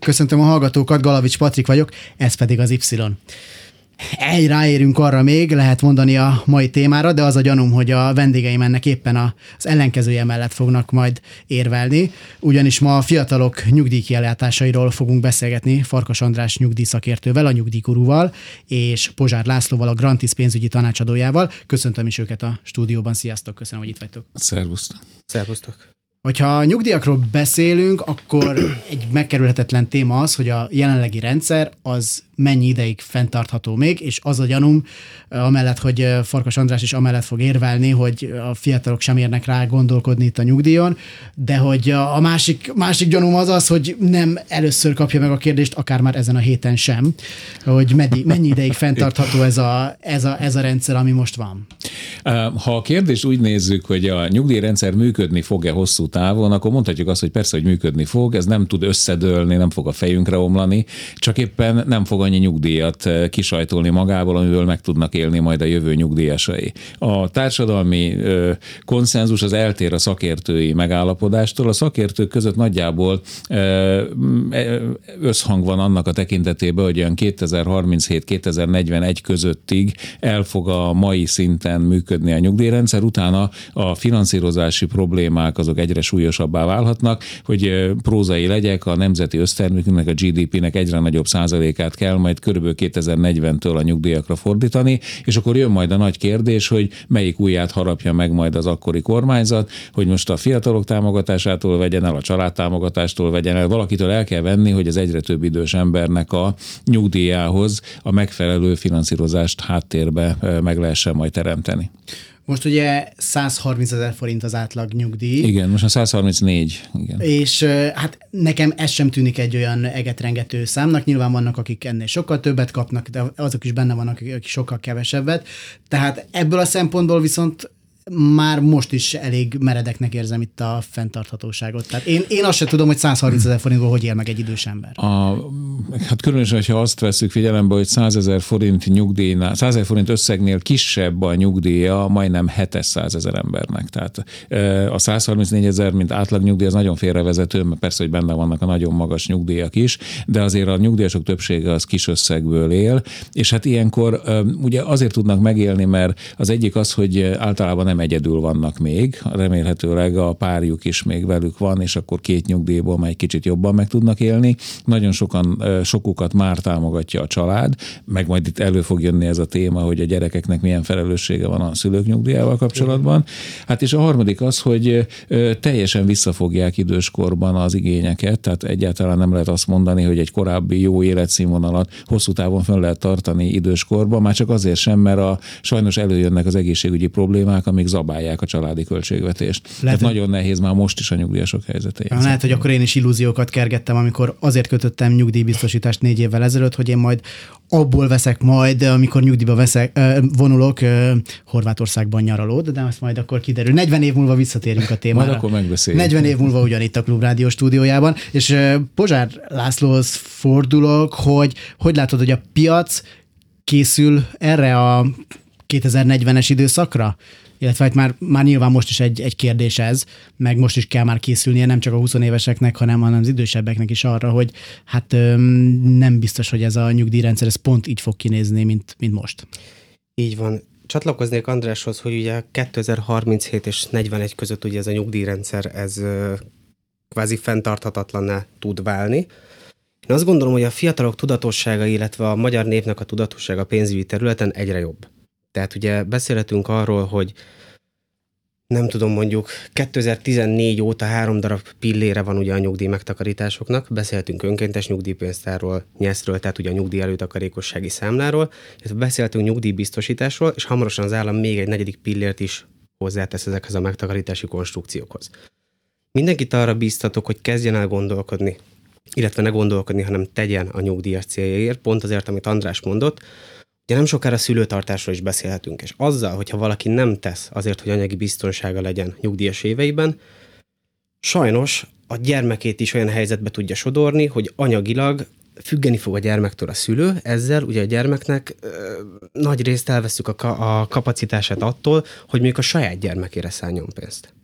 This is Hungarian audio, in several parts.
Köszöntöm a hallgatókat, Galavics Patrik vagyok, ez pedig az Y. Egy ráérünk arra még, lehet mondani a mai témára, de az a gyanúm, hogy a vendégeim ennek éppen az ellenkezője mellett fognak majd érvelni, ugyanis ma a fiatalok nyugdíjkielátásairól fogunk beszélgetni Farkas András nyugdíjszakértővel, a nyugdíjkurúval, és Pozsár Lászlóval, a Grantis pénzügyi tanácsadójával. Köszöntöm is őket a stúdióban. Sziasztok, köszönöm, hogy itt vagytok. Szervusztok. Szervusztok. Hogyha a nyugdíjakról beszélünk, akkor egy megkerülhetetlen téma az, hogy a jelenlegi rendszer az mennyi ideig fenntartható még, és az a gyanúm, amellett, hogy Farkas András is amellett fog érvelni, hogy a fiatalok sem érnek rá gondolkodni itt a nyugdíjon, de hogy a másik, másik gyanúm az az, hogy nem először kapja meg a kérdést, akár már ezen a héten sem, hogy mennyi, mennyi ideig fenntartható ez a, ez, a, ez a rendszer, ami most van. Ha a kérdést úgy nézzük, hogy a nyugdíjrendszer működni fog-e hosszú távon, akkor mondhatjuk azt, hogy persze, hogy működni fog, ez nem tud összedőlni, nem fog a fejünkre omlani, csak éppen nem fog annyi nyugdíjat eh, kisajtolni magából, amiből meg tudnak élni majd a jövő nyugdíjasai. A társadalmi konszenzus az eltér a szakértői megállapodástól. A szakértők között nagyjából összhang van annak a tekintetében, hogy olyan 2037-2041 közöttig el fog a mai szinten működni a nyugdíjrendszer, utána a finanszírozási problémák azok egyre súlyosabbá válhatnak, hogy prózai legyek, a nemzeti össztermékünknek, a GDP-nek egyre nagyobb százalékát kell majd körülbelül 2040-től a nyugdíjakra fordítani, és akkor jön majd a nagy kérdés, hogy melyik ujját harapja meg majd az akkori kormányzat, hogy most a fiatalok támogatásától vegyen el, a családtámogatástól vegyen el, valakitől el kell venni, hogy az egyre több idős embernek a nyugdíjához a megfelelő finanszírozást háttérbe meg lehessen majd teremteni. Most ugye 130 ezer forint az átlag nyugdíj. Igen, most a 134. Igen. És hát nekem ez sem tűnik egy olyan egetrengető számnak. Nyilván vannak, akik ennél sokkal többet kapnak, de azok is benne vannak, akik sokkal kevesebbet. Tehát ebből a szempontból viszont már most is elég meredeknek érzem itt a fenntarthatóságot. Tehát én, én azt sem tudom, hogy 130 ezer forintból hogy él meg egy idős ember. A, hát különösen, ha azt veszük figyelembe, hogy 100 ezer forint nyugdíjnál, 100 ezer forint összegnél kisebb a nyugdíja majdnem 700 ezer embernek. Tehát a 134 ezer, mint átlag nyugdíj, az nagyon félrevezető, mert persze, hogy benne vannak a nagyon magas nyugdíjak is, de azért a nyugdíjasok többsége az kis összegből él, és hát ilyenkor ugye azért tudnak megélni, mert az egyik az, hogy általában nem egyedül vannak még, remélhetőleg a párjuk is még velük van, és akkor két nyugdíjból már egy kicsit jobban meg tudnak élni. Nagyon sokan, sokukat már támogatja a család, meg majd itt elő fog jönni ez a téma, hogy a gyerekeknek milyen felelőssége van a szülők nyugdíjával kapcsolatban. Hát és a harmadik az, hogy teljesen visszafogják időskorban az igényeket, tehát egyáltalán nem lehet azt mondani, hogy egy korábbi jó életszínvonalat hosszú távon fönn lehet tartani időskorban, már csak azért sem, mert a, sajnos előjönnek az egészségügyi problémák, amik zabálják a családi költségvetést. Lehet, Tehát nagyon nehéz már most is a nyugdíjasok helyzete. Ja, lehet, hogy akkor én is illúziókat kergettem, amikor azért kötöttem nyugdíjbiztosítást négy évvel ezelőtt, hogy én majd abból veszek majd, amikor nyugdíjba veszek, vonulok Horvátországban nyaralód, de azt majd akkor kiderül. 40 év múlva visszatérünk a témára. Majd akkor megbeszéljük. 40 év múlva ugyanitt a Klubrádió stúdiójában, és Pozsár Lászlóhoz fordulok, hogy hogy látod, hogy a piac készül erre a 2040-es időszakra? Illetve hát már, már nyilván most is egy, egy kérdés ez, meg most is kell már készülnie nem csak a 20 éveseknek, hanem, hanem az idősebbeknek is arra, hogy hát nem biztos, hogy ez a nyugdíjrendszer ez pont így fog kinézni, mint, mint most. Így van. Csatlakoznék Andráshoz, hogy ugye 2037 és 41 között ugye ez a nyugdíjrendszer, ez kvázi fenntarthatatlanná tud válni. Én azt gondolom, hogy a fiatalok tudatossága, illetve a magyar népnek a tudatossága pénzügyi területen egyre jobb. Tehát ugye beszélhetünk arról, hogy nem tudom, mondjuk 2014 óta három darab pillére van ugye a nyugdíj megtakarításoknak, beszélhetünk önkéntes nyugdíjpénztárról, nyeszről, tehát ugye a nyugdíj előtakarékossági számláról, illetve beszélhetünk nyugdíjbiztosításról, és hamarosan az állam még egy negyedik pillért is hozzátesz ezekhez a megtakarítási konstrukciókhoz. Mindenkit arra bíztatok, hogy kezdjen el gondolkodni illetve ne gondolkodni, hanem tegyen a nyugdíjas céljáért, pont azért, amit András mondott, Ugye nem sokára szülőtartásról is beszélhetünk, és azzal, hogyha valaki nem tesz azért, hogy anyagi biztonsága legyen nyugdíjas éveiben, sajnos a gyermekét is olyan helyzetbe tudja sodorni, hogy anyagilag függeni fog a gyermektől a szülő, ezzel ugye a gyermeknek ö, nagy részt elveszük a, ka- a kapacitását attól, hogy mondjuk a saját gyermekére szálljon pénzt.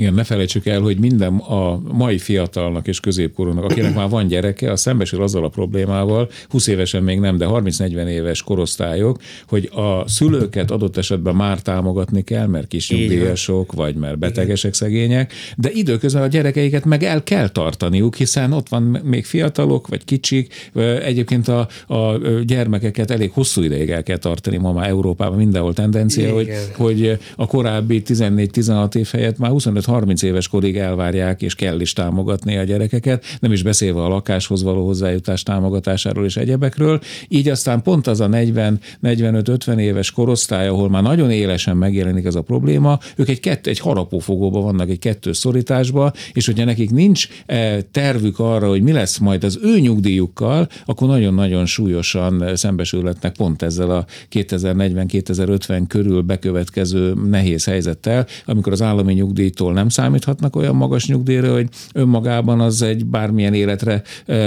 Igen, ne felejtsük el, hogy minden a mai fiatalnak és középkorúnak, akinek már van gyereke, a szembesül azzal a problémával, 20 évesen még nem, de 30-40 éves korosztályok, hogy a szülőket adott esetben már támogatni kell, mert kis nyugdíjasok, vagy mert betegesek, szegények, de időközben a gyerekeiket meg el kell tartaniuk, hiszen ott van még fiatalok, vagy kicsik. Egyébként a, a gyermekeket elég hosszú ideig el kell tartani ma már Európában, mindenhol tendencia, hogy, hogy a korábbi 14-16 év helyett már 25 30 éves korig elvárják, és kell is támogatni a gyerekeket, nem is beszélve a lakáshoz való hozzájutás támogatásáról és egyebekről. Így aztán pont az a 40-45-50 éves korosztály, ahol már nagyon élesen megjelenik ez a probléma, ők egy, kett, egy harapófogóba vannak, egy kettős szorításba, és hogyha nekik nincs eh, tervük arra, hogy mi lesz majd az ő nyugdíjukkal, akkor nagyon-nagyon súlyosan szembesülhetnek pont ezzel a 2040-2050 körül bekövetkező nehéz helyzettel, amikor az állami nyugdíjtól nem számíthatnak olyan magas nyugdíjra, hogy önmagában az egy bármilyen életre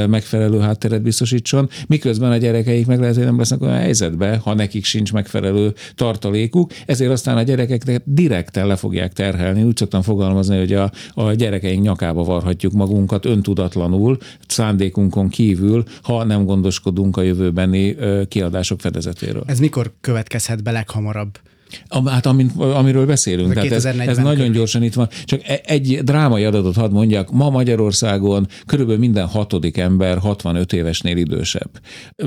megfelelő hátteret biztosítson, miközben a gyerekeik meg lehet, hogy nem lesznek olyan helyzetbe, ha nekik sincs megfelelő tartalékuk, ezért aztán a gyerekeknek direkten le fogják terhelni. Úgy szoktam fogalmazni, hogy a, a gyerekeink nyakába varhatjuk magunkat öntudatlanul, szándékunkon kívül, ha nem gondoskodunk a jövőbeni kiadások fedezetéről. Ez mikor következhet be leghamarabb? Hát amint, amiről beszélünk. Tehát ez, ez nagyon körül. gyorsan itt van. Csak e- egy drámai adatot hadd mondjak. Ma Magyarországon körülbelül minden hatodik ember 65 évesnél idősebb.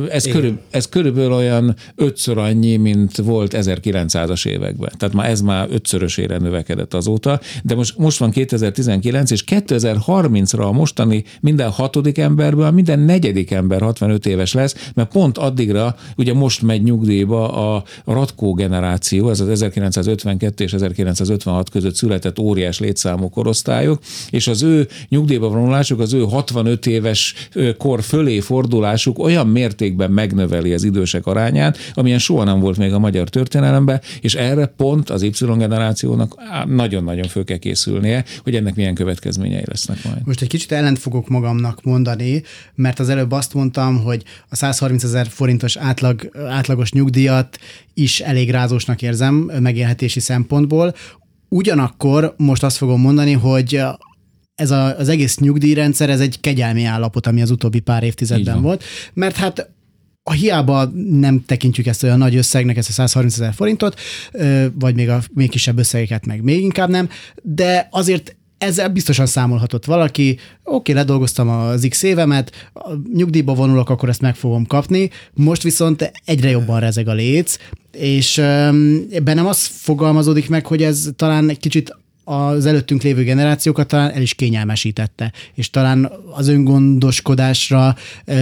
Ez, körül, ez körülbelül olyan ötször annyi, mint volt 1900-as években. Tehát már ez már ötszörösére növekedett azóta. De most, most van 2019, és 2030-ra a mostani minden hatodik emberből minden negyedik ember 65 éves lesz, mert pont addigra, ugye most megy nyugdíjba a Ratkó generáció, ez az 1952 és 1956 között született óriás létszámú korosztályok, és az ő nyugdíjba vonulásuk, az ő 65 éves kor fölé fordulásuk olyan mértékben megnöveli az idősek arányát, amilyen soha nem volt még a magyar történelemben, és erre pont az Y generációnak nagyon-nagyon föl kell készülnie, hogy ennek milyen következményei lesznek majd. Most egy kicsit ellent fogok magamnak mondani, mert az előbb azt mondtam, hogy a 130 ezer forintos átlag, átlagos nyugdíjat is elég rázósnak érzem megélhetési szempontból. Ugyanakkor most azt fogom mondani, hogy ez a, az egész nyugdíjrendszer, ez egy kegyelmi állapot, ami az utóbbi pár évtizedben volt, mert hát a hiába nem tekintjük ezt olyan nagy összegnek, ezt a 130 ezer forintot, vagy még a még kisebb összegeket meg még inkább nem, de azért ezzel biztosan számolhatott valaki, oké, okay, ledolgoztam az x évemet, nyugdíjba vonulok, akkor ezt meg fogom kapni, most viszont egyre jobban rezeg a léc, és bennem az fogalmazódik meg, hogy ez talán egy kicsit az előttünk lévő generációkat talán el is kényelmesítette, és talán az öngondoskodásra ö,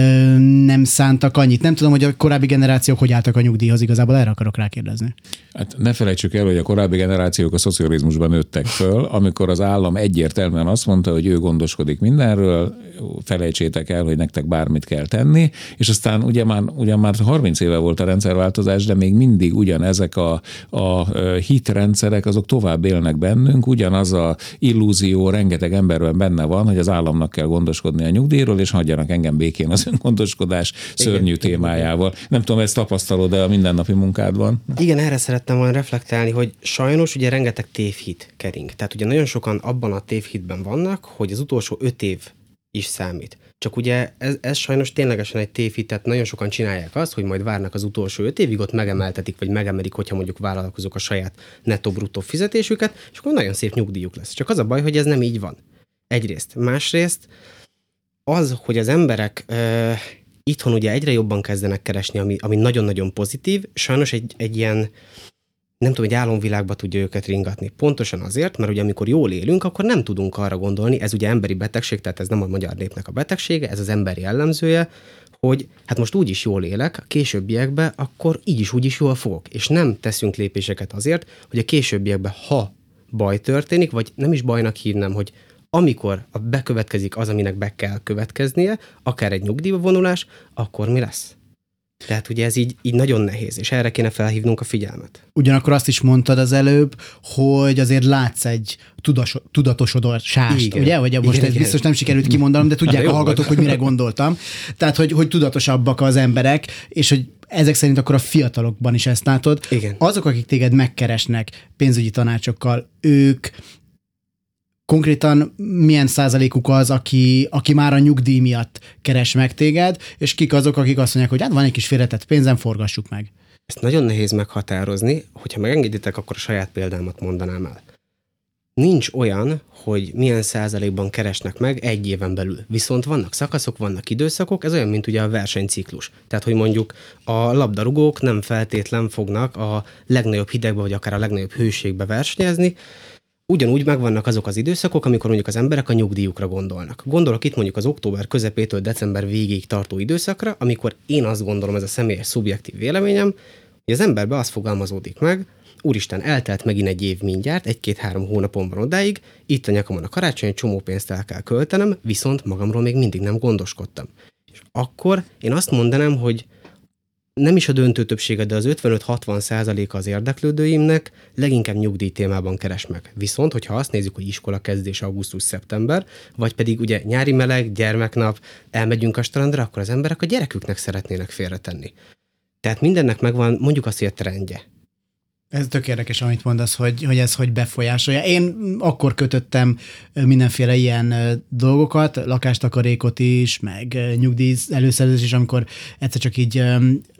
nem szántak annyit. Nem tudom, hogy a korábbi generációk hogy álltak a nyugdíjhoz, igazából erre akarok rákérdezni. Hát ne felejtsük el, hogy a korábbi generációk a szocializmusban nőttek föl, amikor az állam egyértelműen azt mondta, hogy ő gondoskodik mindenről, felejtsétek el, hogy nektek bármit kell tenni, és aztán ugye már, ugye már 30 éve volt a rendszerváltozás, de még mindig ugyanezek a, a hitrendszerek, azok tovább élnek bennünk, ugyanaz a illúzió rengeteg emberben benne van, hogy az államnak kell gondoskodni a nyugdíjról, és hagyjanak engem békén az öngondoskodás szörnyű igen, témájával. Nem tudom, ezt tapasztalod-e a mindennapi munkádban? Igen, erre szerettem volna reflektálni, hogy sajnos ugye rengeteg tévhit kering. Tehát ugye nagyon sokan abban a tévhitben vannak, hogy az utolsó öt év is számít. Csak ugye ez, ez sajnos ténylegesen egy tévhit, tehát nagyon sokan csinálják azt, hogy majd várnak az utolsó öt évig, ott megemeltetik, vagy megemelik, hogyha mondjuk vállalkozók a saját netto-bruttó fizetésüket, és akkor nagyon szép nyugdíjuk lesz. Csak az a baj, hogy ez nem így van. Egyrészt. Másrészt az, hogy az emberek uh, itthon ugye egyre jobban kezdenek keresni, ami, ami nagyon-nagyon pozitív, sajnos egy, egy ilyen nem tudom, egy álomvilágba tudja őket ringatni. Pontosan azért, mert ugye amikor jól élünk, akkor nem tudunk arra gondolni, ez ugye emberi betegség, tehát ez nem a magyar népnek a betegsége, ez az emberi jellemzője, hogy hát most úgy is jól élek, a későbbiekben akkor így is úgy is jól fogok. És nem teszünk lépéseket azért, hogy a későbbiekben, ha baj történik, vagy nem is bajnak hívnám, hogy amikor a bekövetkezik az, aminek be kell következnie, akár egy nyugdíjba vonulás, akkor mi lesz? Tehát ugye ez így, így nagyon nehéz, és erre kéne felhívnunk a figyelmet. Ugyanakkor azt is mondtad az előbb, hogy azért látsz egy tudas, tudatosodásást, Igen. ugye? Vagy most Igen, ez igen. biztos nem sikerült kimondanom, de tudják a hallgatók, hogy mire gondoltam. Tehát, hogy, hogy tudatosabbak az emberek, és hogy ezek szerint akkor a fiatalokban is ezt látod. Igen. Azok, akik téged megkeresnek pénzügyi tanácsokkal, ők konkrétan milyen százalékuk az, aki, aki már a nyugdíj miatt keres meg téged, és kik azok, akik azt mondják, hogy hát van egy kis félretett pénzem, forgassuk meg. Ezt nagyon nehéz meghatározni, hogyha megengeditek, akkor a saját példámat mondanám el. Nincs olyan, hogy milyen százalékban keresnek meg egy éven belül. Viszont vannak szakaszok, vannak időszakok, ez olyan, mint ugye a versenyciklus. Tehát, hogy mondjuk a labdarúgók nem feltétlen fognak a legnagyobb hidegbe, vagy akár a legnagyobb hőségbe versenyezni, Ugyanúgy megvannak azok az időszakok, amikor mondjuk az emberek a nyugdíjukra gondolnak. Gondolok itt mondjuk az október közepétől december végéig tartó időszakra, amikor én azt gondolom, ez a személyes szubjektív véleményem, hogy az emberbe az fogalmazódik meg, úristen, eltelt megint egy év mindjárt, egy-két-három hónapon van odáig, itt a nyakamon a karácsony, csomó pénzt el kell költenem, viszont magamról még mindig nem gondoskodtam. És akkor én azt mondanám, hogy nem is a döntő többsége, de az 55-60 százaléka az érdeklődőimnek leginkább nyugdíj témában keres meg. Viszont, hogyha azt nézzük, hogy iskola kezdés augusztus-szeptember, vagy pedig ugye nyári meleg, gyermeknap, elmegyünk a strandra, akkor az emberek a gyereküknek szeretnének félretenni. Tehát mindennek megvan mondjuk azt, hogy a trendje. Ez tök érdekes, amit mondasz, hogy, hogy ez hogy befolyásolja. Én akkor kötöttem mindenféle ilyen dolgokat, lakástakarékot is, meg nyugdíj előszerzés is, amikor egyszer csak így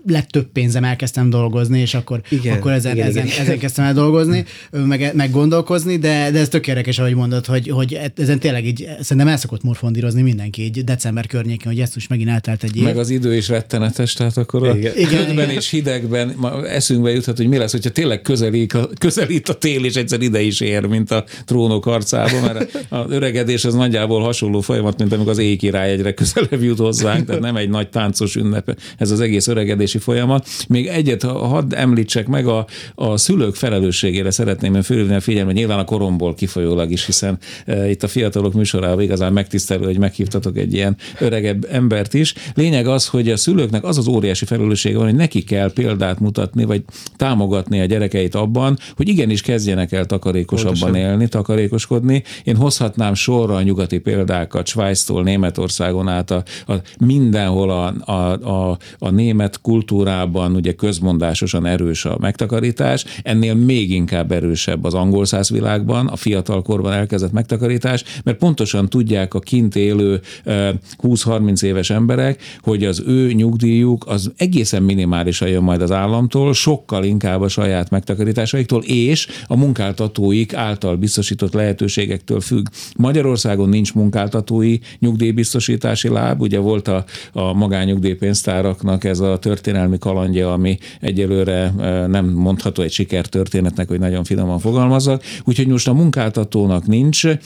lett több pénzem, elkezdtem dolgozni, és akkor, Igen, akkor ezen, igen, ezen, igen. ezen kezdtem el dolgozni, meg, meg gondolkozni, de, de ez tök érdekes, ahogy mondod, hogy, hogy e- ezen tényleg így, szerintem el szokott morfondírozni mindenki így december környékén, hogy ezt most megint eltelt egy év. Meg az idő is rettenetes, tehát akkor a Igen. Igen, ködben igen. és hidegben ma eszünkbe juthat, hogy mi lesz, hogyha tényleg közelít a, közelít a tél, és egyszer ide is ér, mint a trónok arcába, mert az öregedés az nagyjából hasonló folyamat, mint amikor az éjkirály egyre közelebb jut hozzánk, tehát nem egy nagy táncos ünnep ez az egész öregedési folyamat. Még egyet ha- hadd említsek meg, a, a szülők felelősségére szeretném én fölhívni a figyelmet, nyilván a koromból kifolyólag is, hiszen e, itt a fiatalok műsorában igazán megtisztelő, hogy meghívtatok egy ilyen öregebb embert is. Lényeg az, hogy a szülőknek az az óriási felelőssége van, hogy neki kell példát mutatni, vagy támogatni a gyerekeit abban, hogy igenis kezdjenek el takarékosabban Pontosan. élni, takarékoskodni. Én hozhatnám sorra a nyugati példákat, Svájctól, Németországon át, a, a, mindenhol a, a, a, a német kultúrában ugye közmondásosan erős a megtakarítás, ennél még inkább erősebb az angol száz világban, a fiatal korban elkezdett megtakarítás, mert pontosan tudják a kint élő eh, 20-30 éves emberek, hogy az ő nyugdíjuk az egészen minimálisan jön majd az államtól, sokkal inkább a saját megtakarításaiktól, és a munkáltatóik által biztosított lehetőségektől függ. Magyarországon nincs munkáltatói nyugdíjbiztosítási láb, ugye volt a, a magányugdíjpénztáraknak ez a történelmi kalandja, ami egyelőre eh, nem mondható egy sikertörténetnek, hogy nagyon finoman fogalmazzak, úgyhogy most a munkáltatónak nincs eh,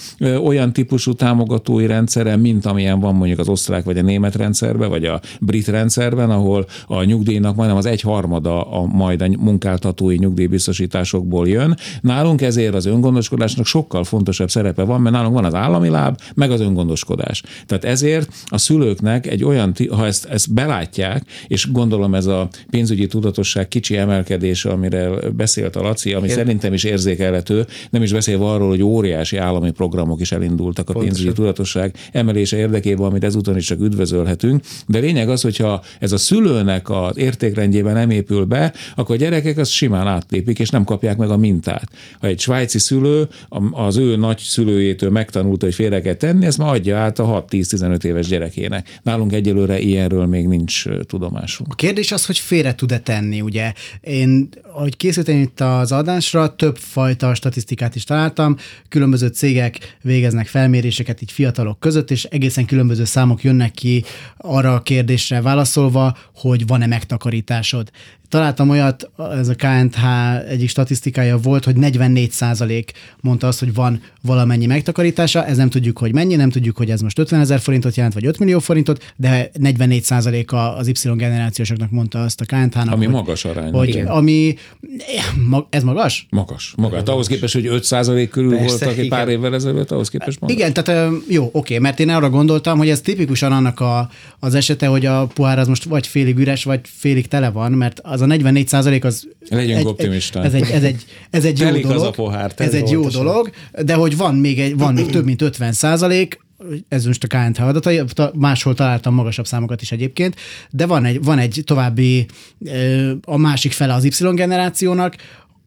olyan típusú támogatói rendszere, mint amilyen van mondjuk az osztrák vagy a német rendszerben, vagy a brit rendszerben, ahol a nyugdíjnak majdnem az egyharmada a majd a munkáltatói nyugdíjbiztosításokból jön. Nálunk ezért az öngondoskodásnak sokkal fontosabb szerepe van, mert nálunk van az állami láb, meg az öngondoskodás. Tehát ezért a szülőknek egy olyan, ha ezt, ezt belátják, és gondolom ez a pénzügyi tudatosság kicsi emelkedése, amire beszélt a Laci, ami Igen. szerintem is érzékelhető, nem is beszélve arról, hogy óriási állami programok is elindultak a Pontosan. pénzügyi tudatosság emelése érdekében, amit ezúton is csak üdvözölhetünk. De lényeg az, hogyha ez a szülőnek az értékrendjében nem épül be, akkor a gyerekek azt simán átlépik, és nem kapják meg a mintát. Ha egy svájci szülő az ő nagy szülőjétől megtanulta, hogy félre kell tenni, ezt már adja át a 6-10-15 éves gyerekének. Nálunk egyelőre ilyenről még nincs tudomásunk. A kérdés az, hogy félre tud-e tenni, ugye? Én, ahogy készítem itt az adásra, több fajta statisztikát is találtam, különböző cégek végeznek felméréseket így fiatalok között, és egészen különböző számok jönnek ki arra a kérdésre válaszolva, hogy van-e megtakarításod. Találtam olyat, ez a KNH egyik statisztikája volt, hogy 44% mondta azt, hogy van valamennyi megtakarítása, ez nem tudjuk, hogy mennyi, nem tudjuk, hogy ez most 50 ezer forintot jelent, vagy 5 millió forintot, de 44 a az Y generációsoknak mondta azt a KNH-nak, Ami hogy, magas arány. hogy Igen. ami Ez magas? Magas. Magát. Ahhoz képest, hogy 5% körül Persze, voltak egy pár évvel ezelőtt, ahhoz képest magas. Igen, tehát jó, oké, mert én arra gondoltam, hogy ez tipikusan annak a, az esete, hogy a pohár az most vagy félig üres, vagy félig tele van, mert az a 44 százalék az... Legyünk egy, optimisták. Ez egy, ez egy, ez egy jó Telik az dolog. a pohár, ez egy jó dolog, de hogy van még, egy, van még több mint 50 százalék, ez most a KNT adatai, ta- máshol találtam magasabb számokat is egyébként, de van egy, van egy további, a másik fele az Y generációnak,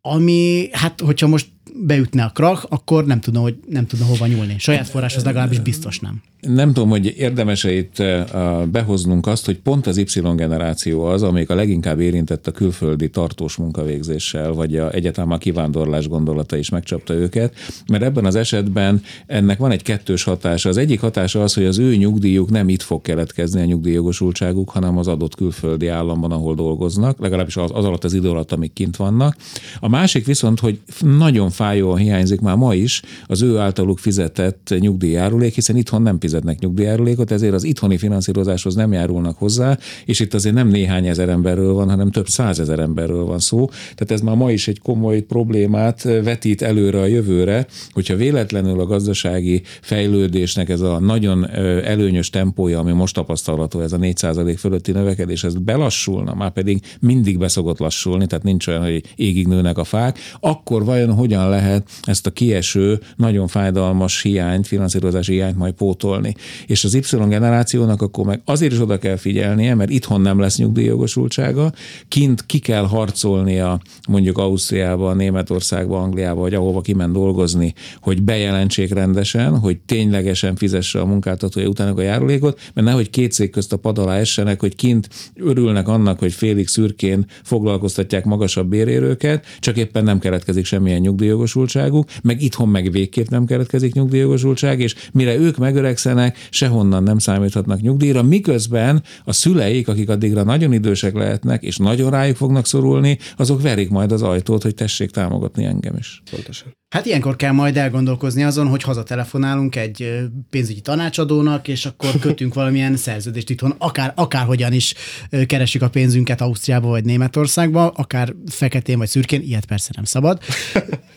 ami, hát hogyha most beütne a krach, akkor nem tudna, hogy nem tudna hova nyúlni. Saját forráshoz legalábbis biztos nem. Nem tudom, hogy érdemes-e itt eh, behoznunk azt, hogy pont az Y generáció az, amelyik a leginkább érintett a külföldi tartós munkavégzéssel, vagy a egyáltalán a kivándorlás gondolata is megcsapta őket, mert ebben az esetben ennek van egy kettős hatása. Az egyik hatása az, hogy az ő nyugdíjuk nem itt fog keletkezni a nyugdíjjogosultságuk, hanem az adott külföldi államban, ahol dolgoznak, legalábbis az, az alatt az idő alatt, amíg kint vannak. A másik viszont, hogy nagyon fájóan hiányzik már ma is az ő általuk fizetett nyugdíjjárulék, hiszen itthon nem fizetnek nyugdíjjárulékot, ezért az itthoni finanszírozáshoz nem járulnak hozzá, és itt azért nem néhány ezer emberről van, hanem több százezer emberről van szó. Tehát ez már ma is egy komoly problémát vetít előre a jövőre, hogyha véletlenül a gazdasági fejlődésnek ez a nagyon előnyös tempója, ami most tapasztalható, ez a 4% fölötti növekedés, ez belassulna, már pedig mindig beszokott lassulni, tehát nincs olyan, hogy égig nőnek a fák, akkor vajon hogyan lehet ezt a kieső, nagyon fájdalmas hiányt, finanszírozási hiányt majd pótolni. És az Y generációnak akkor meg azért is oda kell figyelnie, mert itthon nem lesz nyugdíjjogosultsága, kint ki kell harcolnia mondjuk Ausztriába, Németországba, Angliába, vagy ahova kimen dolgozni, hogy bejelentsék rendesen, hogy ténylegesen fizesse a munkáltatója utána a járulékot, mert nehogy két cég közt a pad alá essenek, hogy kint örülnek annak, hogy félig szürkén foglalkoztatják magasabb bérérőket, csak éppen nem keletkezik semmilyen nyugdíjjogosultságuk, meg itthon meg végképp nem keletkezik nyugdíjjogosultság, és mire ők megöregszenek, sehonnan nem számíthatnak nyugdíjra, miközben a szüleik, akik addigra nagyon idősek lehetnek, és nagyon rájuk fognak szorulni, azok verik majd az ajtót, hogy tessék támogatni engem is. Pontosan. Hát ilyenkor kell majd elgondolkozni azon, hogy hazatelefonálunk egy pénzügyi tanácsadónak, és akkor kötünk valamilyen szerződést itthon, akár, akárhogyan is ö, keressük a pénzünket Ausztriába vagy Németországba, akár feketén vagy szürkén, ilyet persze nem szabad,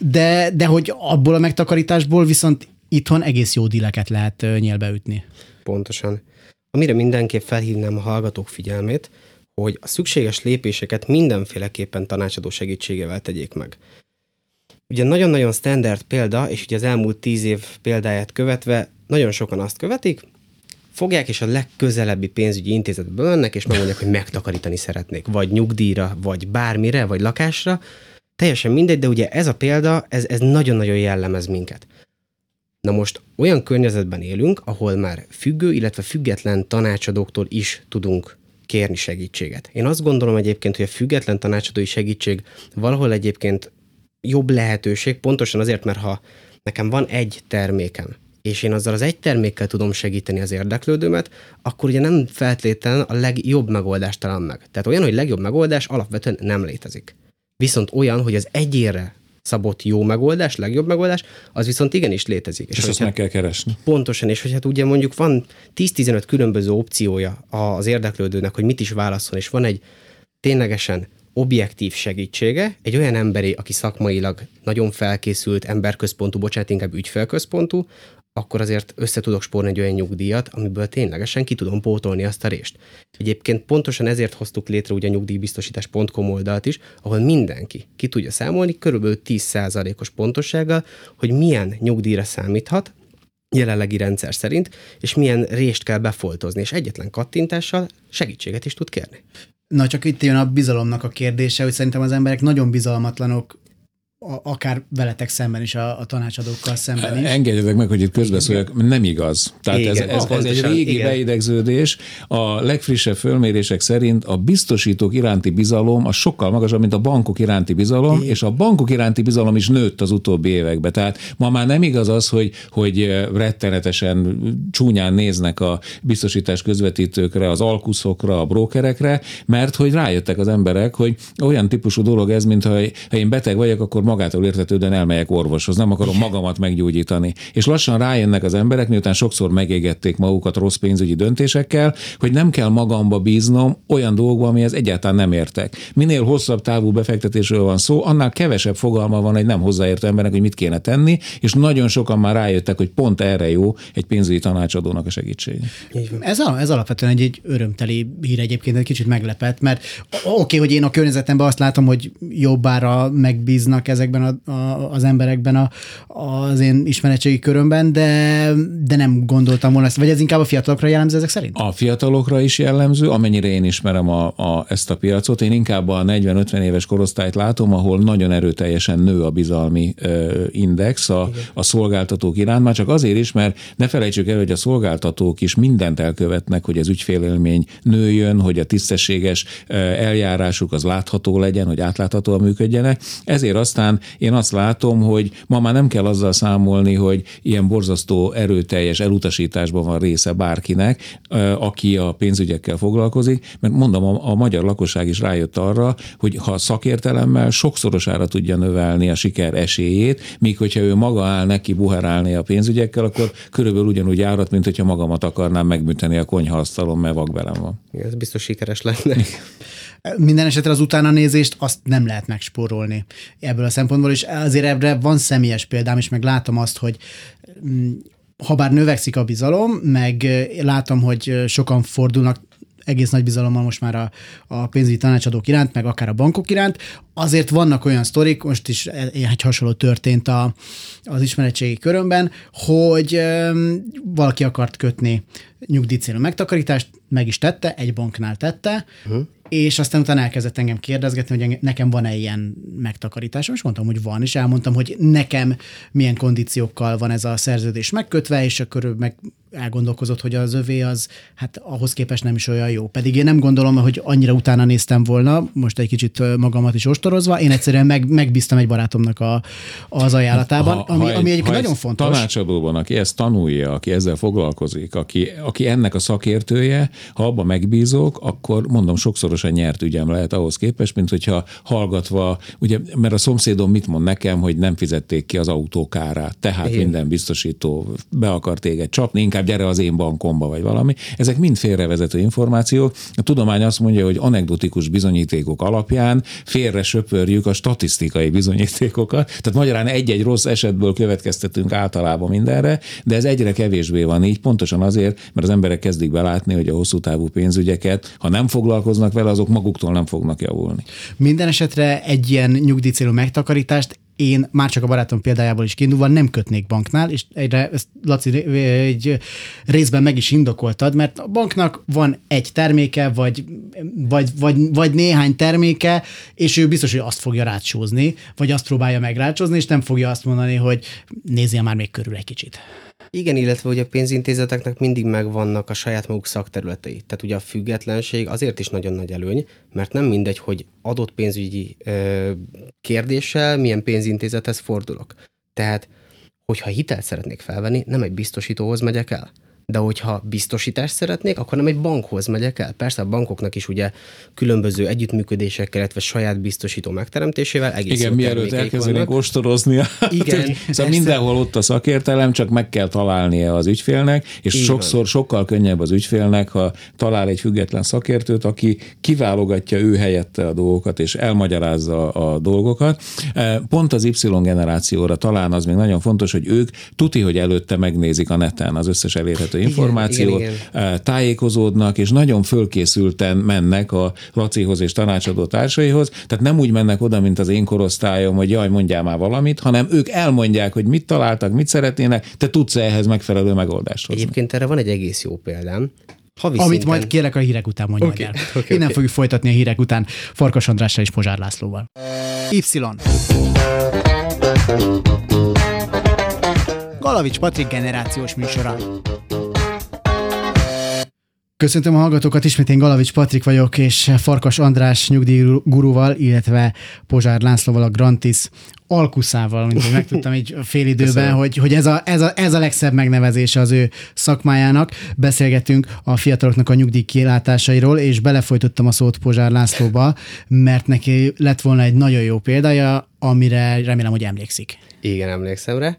de, de hogy abból a megtakarításból viszont itthon egész jó díleket lehet ö, nyélbe ütni. Pontosan. Amire mindenképp felhívnám a hallgatók figyelmét, hogy a szükséges lépéseket mindenféleképpen tanácsadó segítségével tegyék meg. Ugye nagyon-nagyon standard példa, és ugye az elmúlt tíz év példáját követve nagyon sokan azt követik, fogják és a legközelebbi pénzügyi intézetbe mennek, és megmondják, hogy megtakarítani szeretnék, vagy nyugdíjra, vagy bármire, vagy lakásra. Teljesen mindegy, de ugye ez a példa, ez, ez nagyon-nagyon jellemez minket. Na most olyan környezetben élünk, ahol már függő, illetve független tanácsadóktól is tudunk kérni segítséget. Én azt gondolom egyébként, hogy a független tanácsadói segítség valahol egyébként jobb lehetőség, pontosan azért, mert ha nekem van egy termékem, és én azzal az egy termékkel tudom segíteni az érdeklődőmet, akkor ugye nem feltétlenül a legjobb megoldást talán meg. Tehát olyan, hogy legjobb megoldás alapvetően nem létezik. Viszont olyan, hogy az egyére szabott jó megoldás, legjobb megoldás, az viszont igenis létezik. És azt hogyha- meg kell keresni. Pontosan, és hogy hát ugye mondjuk van 10-15 különböző opciója az érdeklődőnek, hogy mit is válaszol, és van egy ténylegesen objektív segítsége, egy olyan emberi, aki szakmailag nagyon felkészült, emberközpontú, bocsánat, inkább ügyfelközpontú, akkor azért össze tudok spórni egy olyan nyugdíjat, amiből ténylegesen ki tudom pótolni azt a részt. Egyébként pontosan ezért hoztuk létre ugye a nyugdíjbiztosítás.com oldalt is, ahol mindenki ki tudja számolni körülbelül 10%-os pontossággal, hogy milyen nyugdíjra számíthat, jelenlegi rendszer szerint, és milyen rést kell befoltozni, és egyetlen kattintással segítséget is tud kérni. Na, csak itt jön a bizalomnak a kérdése, hogy szerintem az emberek nagyon bizalmatlanok, a- akár veletek szemben is, a, a tanácsadókkal szemben is. Engedjetek meg, hogy itt közbeszóljak, nem igaz. Tehát ez, Igen, ez, ez egy pontosan, régi igen. beidegződés. A legfrissebb fölmérések szerint a biztosítók iránti bizalom az sokkal magasabb, mint a bankok iránti bizalom, és a bankok iránti bizalom is nőtt az utóbbi években. Tehát ma már nem igaz az, hogy, hogy rettenetesen csúnyán néznek a biztosítás közvetítőkre, az alkuszokra, a brókerekre, mert hogy rájöttek az emberek, hogy olyan típusú dolog ez, mint ha én beteg vagyok, akkor magától értetődően elmegyek orvoshoz, nem akarom magamat meggyógyítani. És lassan rájönnek az emberek, miután sokszor megégették magukat rossz pénzügyi döntésekkel, hogy nem kell magamba bíznom olyan dolgokba, amihez egyáltalán nem értek. Minél hosszabb távú befektetésről van szó, annál kevesebb fogalma van egy nem hozzáértő embernek, hogy mit kéne tenni, és nagyon sokan már rájöttek, hogy pont erre jó egy pénzügyi tanácsadónak a segítség. Ez, a, ez alapvetően egy, egy örömteli hír egyébként, egy kicsit meglepett, mert oké, okay, hogy én a környezetemben azt látom, hogy jobbára megbíznak ezekben a, a, az emberekben a, az én ismeretségi körömben, de, de nem gondoltam volna ezt. Vagy ez inkább a fiatalokra jellemző ezek szerint? A fiatalokra is jellemző, amennyire én ismerem a, a, ezt a piacot. Én inkább a 40-50 éves korosztályt látom, ahol nagyon erőteljesen nő a bizalmi ö, index a, a szolgáltatók iránt, már csak azért is, mert ne felejtsük el, hogy a szolgáltatók is mindent elkövetnek, hogy az ügyfélélmény nőjön, hogy a tisztességes eljárásuk az látható legyen, hogy átláthatóan működjenek. Ezért aztán én azt látom, hogy ma már nem kell azzal számolni, hogy ilyen borzasztó erőteljes elutasításban van része bárkinek, aki a pénzügyekkel foglalkozik, mert mondom, a, magyar lakosság is rájött arra, hogy ha szakértelemmel sokszorosára tudja növelni a siker esélyét, míg hogyha ő maga áll neki buherálni a pénzügyekkel, akkor körülbelül ugyanúgy járat, mint hogyha magamat akarnám megműteni a konyhaasztalon, mert vakbelem van. Igen, ez biztos sikeres lenne. Minden esetre az utána nézést azt nem lehet megspórolni ebből a szempontból, és azért ebbre van személyes példám, és meg látom azt, hogy mm, ha bár növekszik a bizalom, meg látom, hogy sokan fordulnak egész nagy bizalommal most már a, a pénzügyi tanácsadók iránt, meg akár a bankok iránt. Azért vannak olyan sztorik, most is egy hasonló történt a, az ismeretségi körömben, hogy um, valaki akart kötni nyugdíjcélú megtakarítást, meg is tette, egy banknál tette, uh-huh és aztán utána elkezdett engem kérdezgetni, hogy nekem van-e ilyen megtakarításom, és mondtam, hogy van, és elmondtam, hogy nekem milyen kondíciókkal van ez a szerződés megkötve, és akkor meg elgondolkozott, hogy az övé az hát ahhoz képest nem is olyan jó. Pedig én nem gondolom, hogy annyira utána néztem volna, most egy kicsit magamat is ostorozva, én egyszerűen meg, megbíztam egy barátomnak a, az ajánlatában, ha, ami, ha ami egyébként nagyon fontos. Tanácsadóban, aki ezt tanulja, aki ezzel foglalkozik, aki, aki ennek a szakértője, ha abba megbízok, akkor mondom, sokszorosan nyert ügyem lehet ahhoz képest, mint hogyha hallgatva, ugye, mert a szomszédom mit mond nekem, hogy nem fizették ki az autókárát, tehát Igen. minden biztosító be akar téged csapni, inkább inkább gyere az én bankomba, vagy valami. Ezek mind félrevezető információk. A tudomány azt mondja, hogy anekdotikus bizonyítékok alapján félre söpörjük a statisztikai bizonyítékokat. Tehát magyarán egy-egy rossz esetből következtetünk általában mindenre, de ez egyre kevésbé van így, pontosan azért, mert az emberek kezdik belátni, hogy a hosszú távú pénzügyeket, ha nem foglalkoznak vele, azok maguktól nem fognak javulni. Minden esetre egy ilyen nyugdíjcélú megtakarítást én már csak a barátom példájából is kiindulva nem kötnék banknál, és egyre ezt Laci egy részben meg is indokoltad, mert a banknak van egy terméke, vagy, vagy, vagy, vagy néhány terméke, és ő biztos, hogy azt fogja rácsózni, vagy azt próbálja meg rácsózni, és nem fogja azt mondani, hogy nézzél már még körül egy kicsit. Igen, illetve hogy a pénzintézeteknek mindig megvannak a saját maguk szakterületei. Tehát ugye a függetlenség azért is nagyon nagy előny, mert nem mindegy, hogy adott pénzügyi ö, kérdéssel milyen pénzintézethez fordulok. Tehát, hogyha hitelt szeretnék felvenni, nem egy biztosítóhoz megyek el, de hogyha biztosítást szeretnék, akkor nem egy bankhoz megyek el. Persze a bankoknak is ugye különböző együttműködésekkel, illetve saját biztosító megteremtésével egész Igen, mielőtt elkezdenénk ostorozni. Igen. szóval mindenhol ott a szakértelem, csak meg kell találnia az ügyfélnek, és Igen. sokszor sokkal könnyebb az ügyfélnek, ha talál egy független szakértőt, aki kiválogatja ő helyette a dolgokat, és elmagyarázza a dolgokat. E, pont az Y generációra talán az még nagyon fontos, hogy ők tuti, hogy előtte megnézik a neten az összes elérhető információt, igen, igen, igen. tájékozódnak, és nagyon fölkészülten mennek a Lacihoz és tanácsadó társaihoz, tehát nem úgy mennek oda, mint az én korosztályom, hogy jaj, mondjál már valamit, hanem ők elmondják, hogy mit találtak, mit szeretnének, te tudsz ehhez megfelelő megoldást hozni. Egyébként erre van egy egész jó példám. Havi Amit szinten... majd kérlek a hírek után mondja okay, el. Okay, Innen okay. fogjuk folytatni a hírek után Farkas Andrással és Pozsár Lászlóval. Y. Galavics Patrik generációs műsora. Köszöntöm a hallgatókat, ismét én Galavics Patrik vagyok, és Farkas András nyugdíjgurúval, illetve Pozsár Lászlóval, a Grantis alkuszával, mint hogy megtudtam egy fél időben, hogy, hogy ez, a, ez, a, ez a legszebb megnevezése az ő szakmájának. Beszélgetünk a fiataloknak a nyugdíj kilátásairól, és belefolytottam a szót Pozsár Lászlóba, mert neki lett volna egy nagyon jó példája, amire remélem, hogy emlékszik. Igen, emlékszem rá.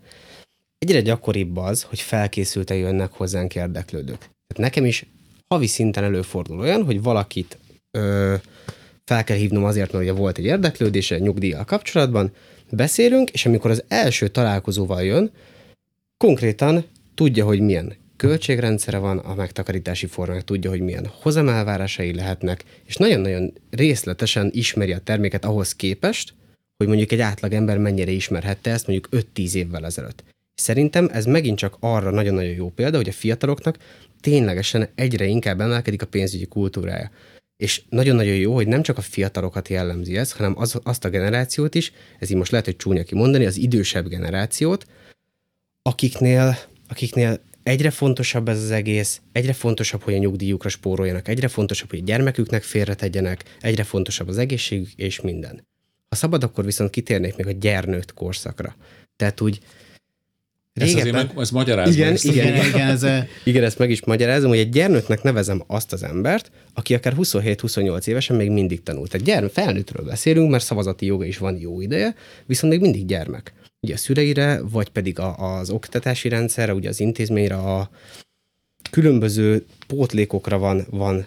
Egyre gyakoribb az, hogy felkészülten jönnek hozzánk érdeklődők. Tehát nekem is havi szinten előfordul olyan, hogy valakit ö, fel kell hívnom azért, mert ugye volt egy érdeklődése nyugdíjjal kapcsolatban, beszélünk, és amikor az első találkozóval jön, konkrétan tudja, hogy milyen költségrendszere van a megtakarítási formának, tudja, hogy milyen hozamelvárásai lehetnek, és nagyon-nagyon részletesen ismeri a terméket ahhoz képest, hogy mondjuk egy átlag ember mennyire ismerhette ezt mondjuk 5-10 évvel ezelőtt. Szerintem ez megint csak arra nagyon-nagyon jó példa, hogy a fiataloknak ténylegesen egyre inkább emelkedik a pénzügyi kultúrája. És nagyon-nagyon jó, hogy nem csak a fiatalokat jellemzi ez, hanem az, azt a generációt is, ez így most lehet, hogy csúnya kimondani, az idősebb generációt, akiknél, akiknél egyre fontosabb ez az egész, egyre fontosabb, hogy a nyugdíjukra spóroljanak, egyre fontosabb, hogy a gyermeküknek félretegyenek, egyre fontosabb az egészségük és minden. Ha szabad, akkor viszont kitérnék még a gyernőtt korszakra. Tehát úgy Régebben, ezt azért meg, ezt magyarázom. Igen, ezt igen, igen, igen, ez, igen, ezt meg is magyarázom, hogy egy gyermeknek nevezem azt az embert, aki akár 27-28 évesen még mindig tanult. Tehát gyermek, felnőttről beszélünk, mert szavazati joga is van jó ideje, viszont még mindig gyermek. Ugye a szüleire, vagy pedig a, az oktatási rendszerre, ugye az intézményre, a különböző pótlékokra van, van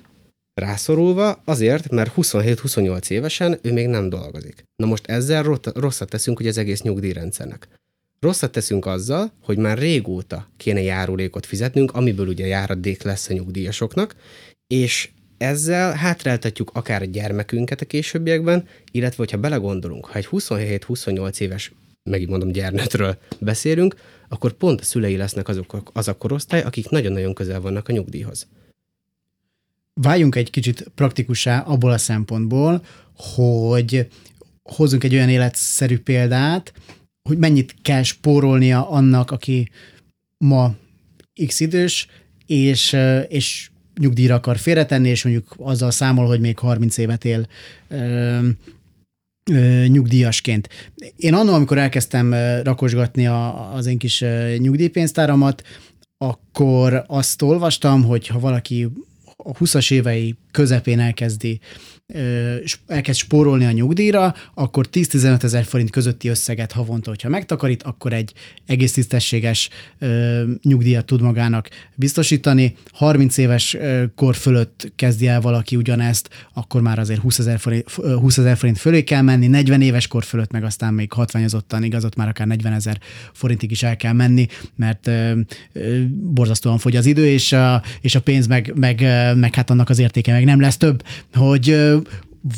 rászorulva, azért, mert 27-28 évesen ő még nem dolgozik. Na most ezzel rosszat teszünk ugye az egész nyugdíjrendszernek. Rosszat teszünk azzal, hogy már régóta kéne járulékot fizetnünk, amiből ugye járadék lesz a nyugdíjasoknak, és ezzel hátráltatjuk akár a gyermekünket a későbbiekben, illetve hogyha belegondolunk, ha egy 27-28 éves, megint mondom gyermetről beszélünk, akkor pont a szülei lesznek azok, az a korosztály, akik nagyon-nagyon közel vannak a nyugdíjhoz. Váljunk egy kicsit praktikussá abból a szempontból, hogy hozzunk egy olyan életszerű példát, hogy mennyit kell spórolnia annak, aki ma x idős, és, és nyugdíjra akar félretenni, és mondjuk azzal számol, hogy még 30 évet él ö, ö, nyugdíjasként. Én annól, amikor elkezdtem rakosgatni a, az én kis nyugdíjpénztáramat, akkor azt olvastam, hogy ha valaki a 20-as évei közepén elkezdi elkezd spórolni a nyugdíjra, akkor 10-15 ezer forint közötti összeget havonta, hogyha megtakarít, akkor egy egész tisztességes nyugdíjat tud magának biztosítani. 30 éves kor fölött kezdi el valaki ugyanezt, akkor már azért 20 ezer forint, 20 ezer forint fölé kell menni, 40 éves kor fölött meg aztán még hatványozottan igazot már akár 40 ezer forintig is el kell menni, mert borzasztóan fogy az idő, és a, és a pénz meg, meg, meg hát annak az értéke meg nem lesz több, hogy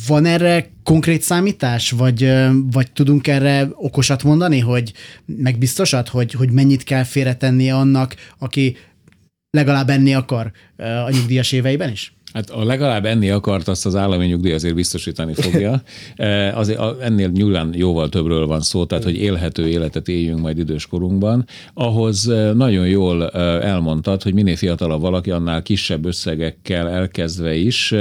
van erre konkrét számítás, vagy, vagy tudunk erre okosat mondani, hogy megbiztosat, hogy, hogy mennyit kell félretennie annak, aki legalább enni akar a nyugdíjas éveiben is? Hát a legalább enni akart, azt az állami nyugdíj azért biztosítani fogja. Eh, azért ennél nyilván jóval többről van szó, tehát hogy élhető életet éljünk majd időskorunkban. Ahhoz eh, nagyon jól eh, elmondtad, hogy minél fiatalabb valaki, annál kisebb összegekkel elkezdve is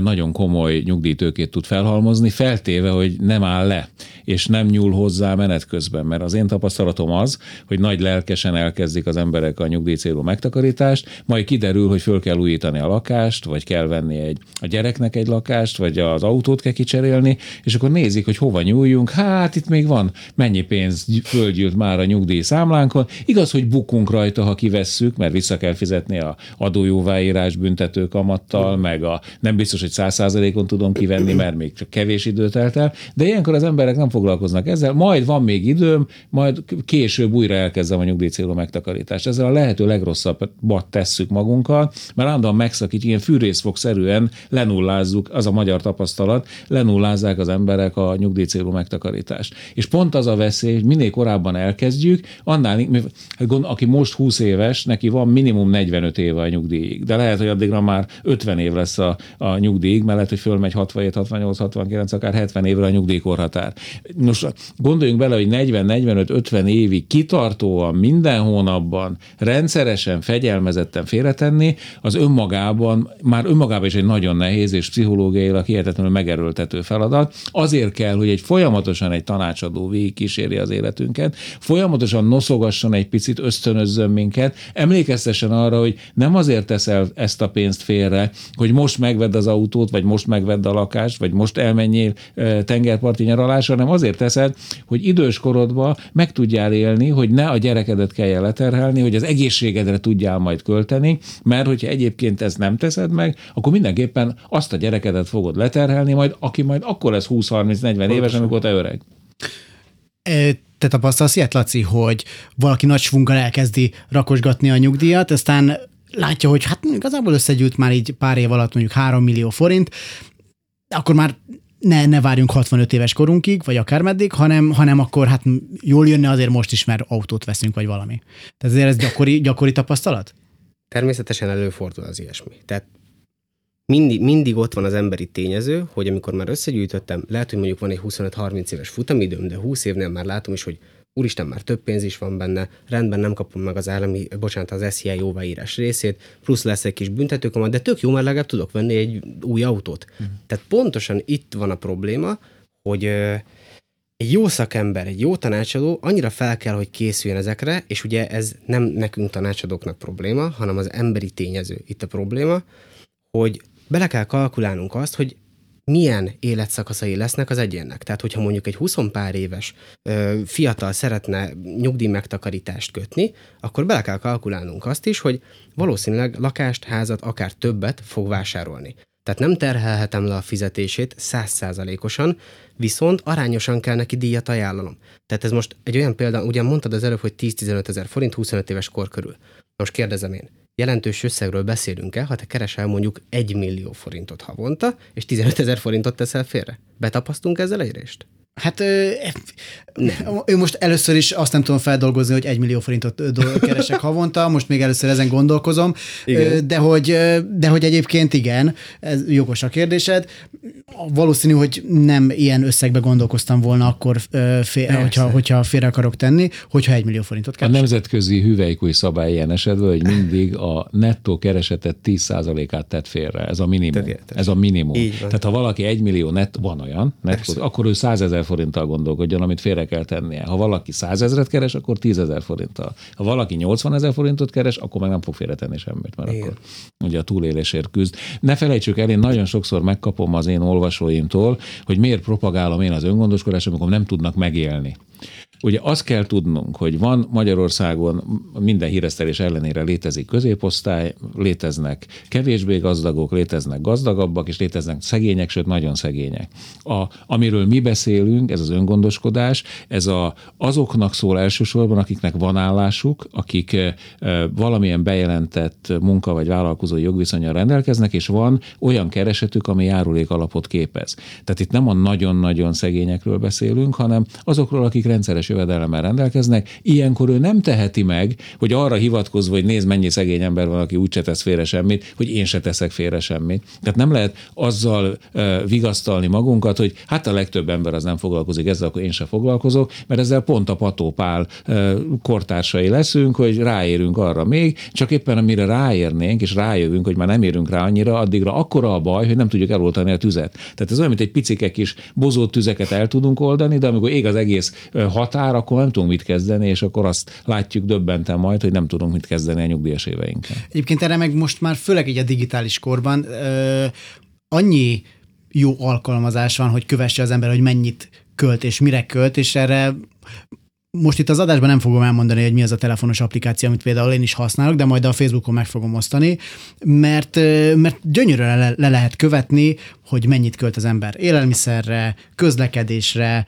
nagyon komoly nyugdíjtőkét tud felhalmozni, feltéve, hogy nem áll le, és nem nyúl hozzá menet közben. Mert az én tapasztalatom az, hogy nagy lelkesen elkezdik az emberek a nyugdíjcélú megtakarítást, majd kiderül, hogy föl kell újítani a lakást, vagy kell venni egy, a gyereknek egy lakást, vagy az autót kell kicserélni, és akkor nézik, hogy hova nyúljunk. Hát itt még van, mennyi pénz földgyűlt már a nyugdíj számlánkon. Igaz, hogy bukunk rajta, ha kivesszük, mert vissza kell fizetni a adójóváírás büntető kamattal, meg a nem biztos, hogy száz százalékon tudom kivenni, mert még csak kevés időt telt el, de ilyenkor az emberek nem foglalkoznak ezzel, majd van még időm, majd később újra elkezdem a nyugdíj célú megtakarítást. Ezzel a lehető legrosszabbat tesszük magunkkal, mert állandóan megszakít, ilyen fűrés lövészfogszerűen lenullázzuk, az a magyar tapasztalat, lenullázzák az emberek a nyugdíjcélú megtakarítást. És pont az a veszély, hogy minél korábban elkezdjük, annál, hát aki most 20 éves, neki van minimum 45 éve a nyugdíjig, de lehet, hogy addigra már 50 év lesz a, a nyugdíjig, mert lehet, hogy fölmegy 67, 68, 69, akár 70 évre a nyugdíjkorhatár. Most gondoljunk bele, hogy 40, 45, 50 évig kitartóan minden hónapban rendszeresen, fegyelmezetten félretenni, az önmagában, már önmagában is egy nagyon nehéz és pszichológiailag hihetetlenül megerőltető feladat. Azért kell, hogy egy folyamatosan egy tanácsadó végig kíséri az életünket, folyamatosan noszogasson egy picit, ösztönözzön minket, emlékeztessen arra, hogy nem azért teszel ezt a pénzt félre, hogy most megvedd az autót, vagy most megvedd a lakást, vagy most elmenjél tengerparti nyaralásra, hanem azért teszed, hogy idős korodban meg tudjál élni, hogy ne a gyerekedet kelljen leterhelni, hogy az egészségedre tudjál majd költeni, mert hogyha egyébként ezt nem teszed meg, akkor mindenképpen azt a gyerekedet fogod leterhelni, majd aki majd akkor lesz 20-30-40 éves, amikor te öreg. Te tapasztalsz ilyet, Laci, hogy valaki nagy svunggal elkezdi rakosgatni a nyugdíjat, aztán látja, hogy hát igazából összegyűlt már így pár év alatt mondjuk 3 millió forint, akkor már ne, ne várjunk 65 éves korunkig, vagy akármeddig, hanem, hanem akkor hát jól jönne azért most is, mert autót veszünk, vagy valami. Tehát ezért ez gyakori, gyakori tapasztalat? Természetesen előfordul az ilyesmi. Tehát mindig, mindig ott van az emberi tényező, hogy amikor már összegyűjtöttem, lehet, hogy mondjuk van egy 25-30 éves futamidőm, de 20 évnél már látom is, hogy úristen, már több pénz is van benne, rendben nem kapom meg az állami, bocsánat, az SZIA jóváírás részét, plusz lesz egy kis büntetőkamat, de tök jó, mert legalább tudok venni egy új autót. Uh-huh. Tehát pontosan itt van a probléma, hogy egy jó szakember, egy jó tanácsadó annyira fel kell, hogy készüljön ezekre, és ugye ez nem nekünk tanácsadóknak probléma, hanem az emberi tényező itt a probléma, hogy bele kell kalkulálnunk azt, hogy milyen életszakaszai lesznek az egyénnek. Tehát, hogyha mondjuk egy 20 pár éves ö, fiatal szeretne nyugdíj megtakarítást kötni, akkor bele kell kalkulálnunk azt is, hogy valószínűleg lakást, házat, akár többet fog vásárolni. Tehát nem terhelhetem le a fizetését százszázalékosan, viszont arányosan kell neki díjat ajánlanom. Tehát ez most egy olyan példa, ugyan mondtad az előbb, hogy 10-15 ezer forint 25 éves kor körül. Most kérdezem én, jelentős összegről beszélünk-e, ha te keresel mondjuk 1 millió forintot havonta, és 15 ezer forintot teszel félre? Betapasztunk ezzel egyrészt? Hát nem. ő most először is azt nem tudom feldolgozni, hogy egy millió forintot keresek havonta, most még először ezen gondolkozom, igen. de hogy, de hogy egyébként igen, ez jogos a kérdésed. Valószínű, hogy nem ilyen összegbe gondolkoztam volna akkor, fél, hogyha, hogyha félre akarok tenni, hogyha egy millió forintot keresek. A nemzetközi hüvelykúj szabály ilyen esetben, hogy mindig a nettó keresetet 10%-át tett félre. Ez a minimum. Ez a minimum. Tehát ha valaki egy millió net, van olyan, nettó, akkor ő 100 ezer forinttal gondolkodjon, amit félre kell tennie. Ha valaki 100 ezeret keres, akkor 10 ezer forinttal. Ha valaki 80 ezer forintot keres, akkor meg nem fog félretenni semmit, mert Igen. akkor ugye a túlélésért küzd. Ne felejtsük el, én nagyon sokszor megkapom az én olvasóimtól, hogy miért propagálom én az öngondoskodást, amikor nem tudnak megélni. Ugye azt kell tudnunk, hogy van Magyarországon minden híresztelés ellenére létezik középosztály, léteznek kevésbé gazdagok, léteznek gazdagabbak, és léteznek szegények, sőt nagyon szegények. A, amiről mi beszélünk, ez az öngondoskodás, ez a, azoknak szól elsősorban, akiknek van állásuk, akik e, valamilyen bejelentett munka vagy vállalkozói jogviszonyal rendelkeznek, és van olyan keresetük, ami járulék alapot képez. Tehát itt nem a nagyon-nagyon szegényekről beszélünk, hanem azokról, akik rendszeres teljes jövedelemmel rendelkeznek, ilyenkor ő nem teheti meg, hogy arra hivatkozva, hogy nézd, mennyi szegény ember van, aki úgyse tesz félre semmit, hogy én se teszek félre semmit. Tehát nem lehet azzal vigasztalni magunkat, hogy hát a legtöbb ember az nem foglalkozik ezzel, akkor én se foglalkozok, mert ezzel pont a patópál kortársai leszünk, hogy ráérünk arra még, csak éppen amire ráérnénk, és rájövünk, hogy már nem érünk rá annyira, addigra akkora a baj, hogy nem tudjuk eloltani a tüzet. Tehát ez olyan, mint egy picike kis bozót tüzeket el tudunk oldani, de amikor ég az egész határ, akkor nem tudunk mit kezdeni, és akkor azt látjuk döbbenten majd, hogy nem tudunk mit kezdeni a nyugdíjas éveinkkel. Egyébként erre meg most már főleg így a digitális korban ö, annyi jó alkalmazás van, hogy kövesse az ember, hogy mennyit költ és mire költ, és erre most itt az adásban nem fogom elmondani, hogy mi az a telefonos applikáció, amit például én is használok, de majd a Facebookon meg fogom osztani, mert, mert gyönyörűen le, le lehet követni, hogy mennyit költ az ember élelmiszerre, közlekedésre,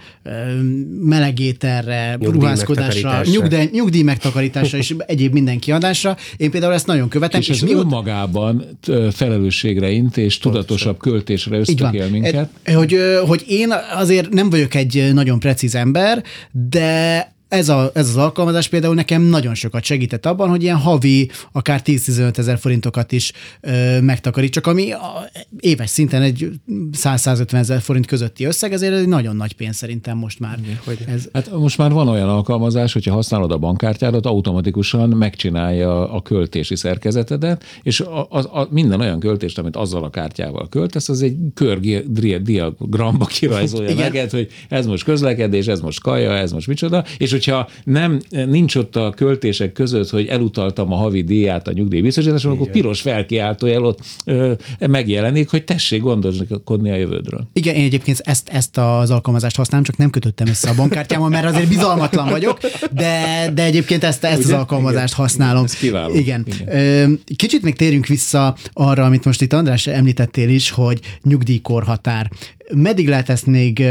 melegéterre, ruházkodásra, nyugdíj, nyugdíj megtakarításra és egyéb minden kiadásra. Én például ezt nagyon követem. És, és ez önmagában felelősségre int és tudatosabb költésre ösztökél minket. Hogy, hogy én azért nem vagyok egy nagyon precíz ember, de ez, a, ez az alkalmazás például nekem nagyon sokat segített abban, hogy ilyen havi, akár 10-15 ezer forintokat is ö, megtakarítsak, ami a, éves szinten egy 100-150 ezer forint közötti összeg, ezért egy nagyon nagy pénz szerintem most már. hogy ez... Hát most már van olyan alkalmazás, hogyha használod a bankkártyádat, automatikusan megcsinálja a költési szerkezetedet, és a, a, a, minden olyan költést, amit azzal a kártyával költesz, az egy kördiagramba kirajzolja meg, hogy ez most közlekedés, ez most kaja, ez most micsoda, és hogyha nem, nincs ott a költések között, hogy elutaltam a havi díját a nyugdíjbiztosításon, akkor piros felkiáltójel ott ö, megjelenik, hogy tessék gondoskodni a jövődről. Igen, én egyébként ezt, ezt az alkalmazást használom, csak nem kötöttem össze a bankkártyámmal, mert azért bizalmatlan vagyok, de, de egyébként ezt, ezt az alkalmazást Igen. használom. Ez kiváló. Igen. Igen. Kicsit még térjünk vissza arra, amit most itt András említettél is, hogy nyugdíjkorhatár meddig lehet ezt még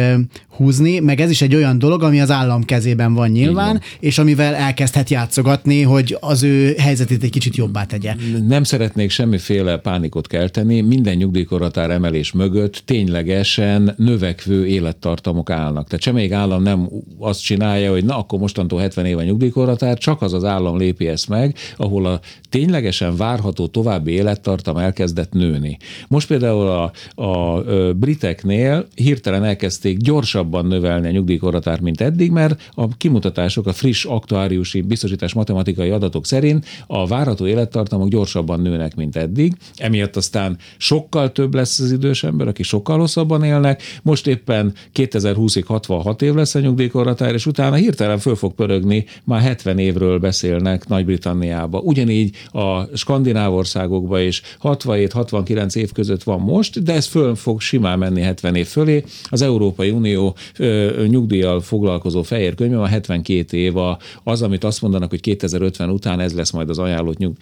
húzni, meg ez is egy olyan dolog, ami az állam kezében van nyilván, van. és amivel elkezdhet játszogatni, hogy az ő helyzetét egy kicsit jobbá tegye. Nem szeretnék semmiféle pánikot kelteni, minden nyugdíjkorhatár emelés mögött ténylegesen növekvő élettartamok állnak. Tehát semmelyik állam nem azt csinálja, hogy na akkor mostantól 70 éve nyugdíjkorhatár, csak az az állam lépi ezt meg, ahol a ténylegesen várható további élettartam elkezdett nőni. Most például a, a, a briteknél cégeknél hirtelen elkezdték gyorsabban növelni a nyugdíjkorhatárt, mint eddig, mert a kimutatások, a friss aktuáriusi biztosítás matematikai adatok szerint a várható élettartamok gyorsabban nőnek, mint eddig. Emiatt aztán sokkal több lesz az idős ember, aki sokkal hosszabban élnek. Most éppen 2020-ig 66 év lesz a nyugdíjkorhatár, és utána hirtelen föl fog pörögni, már 70 évről beszélnek Nagy-Britanniába. Ugyanígy a skandináv országokban is 67-69 év között van most, de ez föl fog simán menni 70 év fölé. Az Európai Unió ö, nyugdíjjal foglalkozó fehér könyve a 72 év az, amit azt mondanak, hogy 2050 után ez lesz majd az ajánlott nyug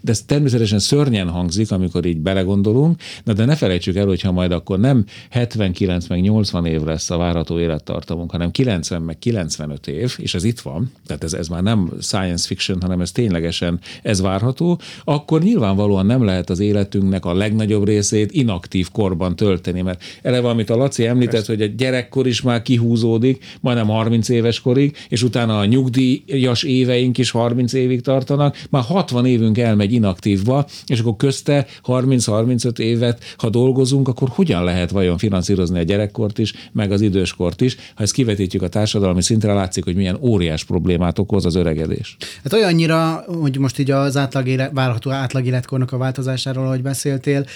de ez természetesen szörnyen hangzik, amikor így belegondolunk, na de ne felejtsük el, hogyha majd akkor nem 79 meg 80 év lesz a várható élettartamunk, hanem 90 meg 95 év, és ez itt van, tehát ez, ez már nem science fiction, hanem ez ténylegesen ez várható, akkor nyilvánvalóan nem lehet az életünknek a legnagyobb részét inaktív korban tölteni, mert eleve, amit a Laci említett, Persze. hogy a gyerekkor is már kihúzódik, majdnem 30 éves korig, és utána a nyugdíjas éveink is 30 évig tartanak, már 60 évünk elmegy egy inaktívba, és akkor közte 30-35 évet, ha dolgozunk, akkor hogyan lehet vajon finanszírozni a gyerekkort is, meg az időskort is? Ha ezt kivetítjük a társadalmi szintre, látszik, hogy milyen óriás problémát okoz az öregedés. Hát olyannyira, hogy most így az átlag élet, várható átlag életkornak a változásáról, ahogy beszéltél,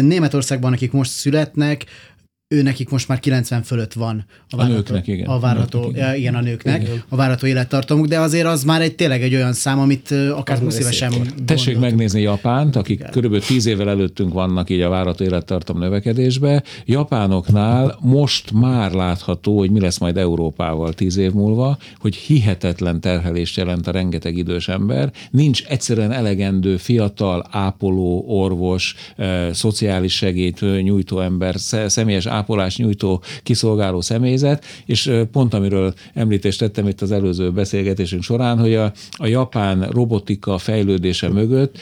Németországban, akik most születnek, ő nekik most már 90 fölött van a, várható, a nőknek, igen. A várható, a nőknek, igen. igen, a nőknek, igen. a várható élettartamuk, de azért az már egy tényleg egy olyan szám, amit akár 20 évesen Tessék megnézni Japánt, akik igen. körülbelül 10 évvel előttünk vannak így a várható élettartam növekedésbe. Japánoknál most már látható, hogy mi lesz majd Európával 10 év múlva, hogy hihetetlen terhelést jelent a rengeteg idős ember. Nincs egyszerűen elegendő fiatal, ápoló, orvos, szociális segít nyújtó ember, személyes ápolás nyújtó kiszolgáló személyzet, és pont amiről említést tettem itt az előző beszélgetésünk során, hogy a, a japán robotika fejlődése mögött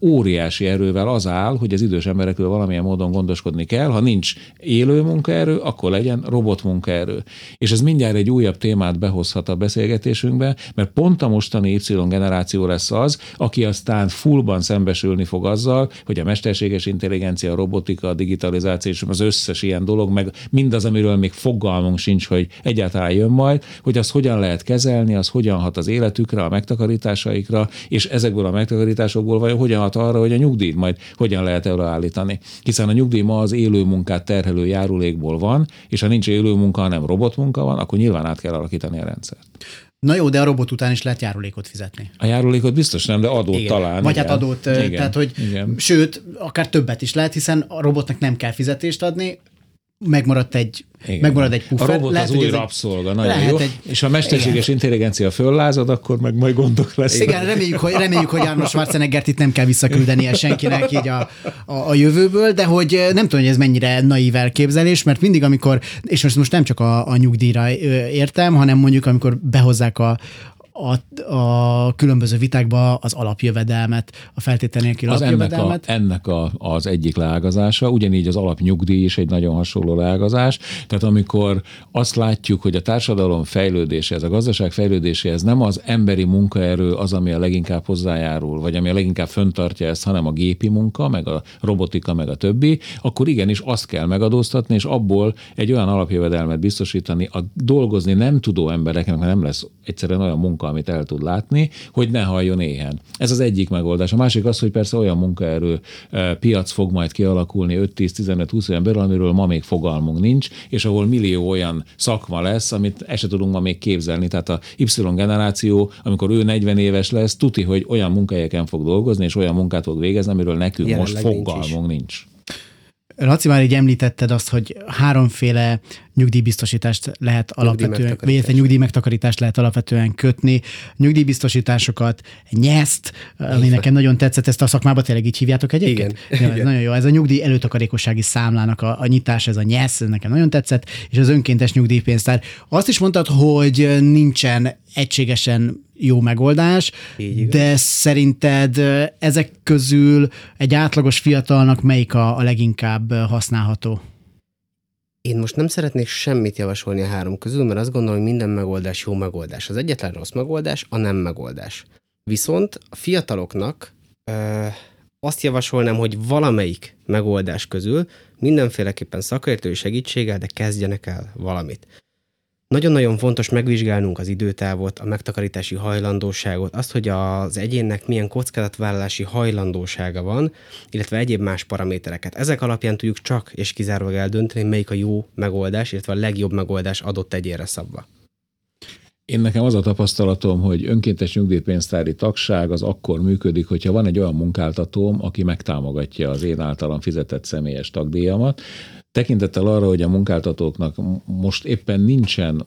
óriási erővel az áll, hogy az idős emberekről valamilyen módon gondoskodni kell. Ha nincs élő munkaerő, akkor legyen robot munkaerő. És ez mindjárt egy újabb témát behozhat a beszélgetésünkbe, mert pont a mostani Y generáció lesz az, aki aztán fullban szembesülni fog azzal, hogy a mesterséges intelligencia, a robotika, a digitalizáció és az összes ilyen dolog, meg mindaz, amiről még fogalmunk sincs, hogy egyáltalán jön majd, hogy az hogyan lehet kezelni, az hogyan hat az életükre, a megtakarításaikra, és ezekből a megtakarításokból vajon hogyan hat arra, hogy a nyugdíjt majd hogyan lehet előállítani. Hiszen a nyugdíj ma az élő munkát terhelő járulékból van, és ha nincs élő munka, hanem robotmunka van, akkor nyilván át kell alakítani a rendszert. Na jó, de a robot után is lehet járulékot fizetni. A járulékot biztos nem, de adót igen. talán. Vagy igen. hát adót, igen. tehát hogy igen. sőt, akár többet is lehet, hiszen a robotnak nem kell fizetést adni, megmaradt egy, Igen. megmarad egy puffer. A robot Lehet, az új rabszolga, nagyon lehet jó. egy- És ha a mesterséges intelligencia föllázad, akkor meg majd gondok lesznek. Igen, reméljük, hogy, reméljük, hogy Arnold Schwarzeneggert itt nem kell visszaküldenie senkinek így a, a, a jövőből, de hogy eh, nem tudom, hogy ez mennyire naív elképzelés, mert mindig, amikor, és most, most nem csak a, a nyugdíjra értem, hanem mondjuk, amikor behozzák a, a, a különböző vitákba az alapjövedelmet, a feltétel nélkül Az ennek, a, alapjövedelmet. ennek a, az egyik leágazása, ugyanígy az alapnyugdíj is egy nagyon hasonló leágazás. Tehát amikor azt látjuk, hogy a társadalom fejlődése, ez a gazdaság fejlődése, ez nem az emberi munkaerő az, ami a leginkább hozzájárul, vagy ami a leginkább föntartja ezt, hanem a gépi munka, meg a robotika, meg a többi, akkor igenis azt kell megadóztatni, és abból egy olyan alapjövedelmet biztosítani a dolgozni nem tudó embereknek, mert nem lesz egyszerűen olyan munka, amit el tud látni, hogy ne halljon éhen. Ez az egyik megoldás. A másik az, hogy persze olyan munkaerő eh, piac fog majd kialakulni 5-10-15-20 éven belül, amiről ma még fogalmunk nincs, és ahol millió olyan szakma lesz, amit el se tudunk ma még képzelni. Tehát a Y generáció, amikor ő 40 éves lesz, tuti, hogy olyan munkahelyeken fog dolgozni, és olyan munkát fog végezni, amiről nekünk Jelenleg most nincs fogalmunk nincs. Laci, már így említetted azt, hogy háromféle nyugdíjbiztosítást lehet alapvetően, vagy illetve nyugdíjmegtakarítást lehet alapvetően kötni. Nyugdíjbiztosításokat, nyeszt, ami nekem nagyon tetszett, ezt a szakmában tényleg így hívjátok egyébként? Igen. Ja, ez Igen. nagyon jó. Ez a nyugdíj előtakarékossági számlának a, a nyitás, ez a nyesz, ez nekem nagyon tetszett, és az önkéntes nyugdíjpénztár. Azt is mondtad, hogy nincsen egységesen jó megoldás, Így igaz. de szerinted ezek közül egy átlagos fiatalnak melyik a, a leginkább használható? Én most nem szeretnék semmit javasolni a három közül, mert azt gondolom, hogy minden megoldás jó megoldás. Az egyetlen rossz megoldás a nem megoldás. Viszont a fiataloknak ö, azt javasolnám, hogy valamelyik megoldás közül mindenféleképpen szakértői segítséggel, de kezdjenek el valamit. Nagyon-nagyon fontos megvizsgálnunk az időtávot, a megtakarítási hajlandóságot, azt, hogy az egyénnek milyen kockázatvállalási hajlandósága van, illetve egyéb más paramétereket. Ezek alapján tudjuk csak és kizárólag eldönteni, melyik a jó megoldás, illetve a legjobb megoldás adott egyénre szabva. Én nekem az a tapasztalatom, hogy önkéntes nyugdíjpénztári tagság az akkor működik, hogyha van egy olyan munkáltatóm, aki megtámogatja az én általam fizetett személyes tagdíjamat. Tekintettel arra, hogy a munkáltatóknak most éppen nincsen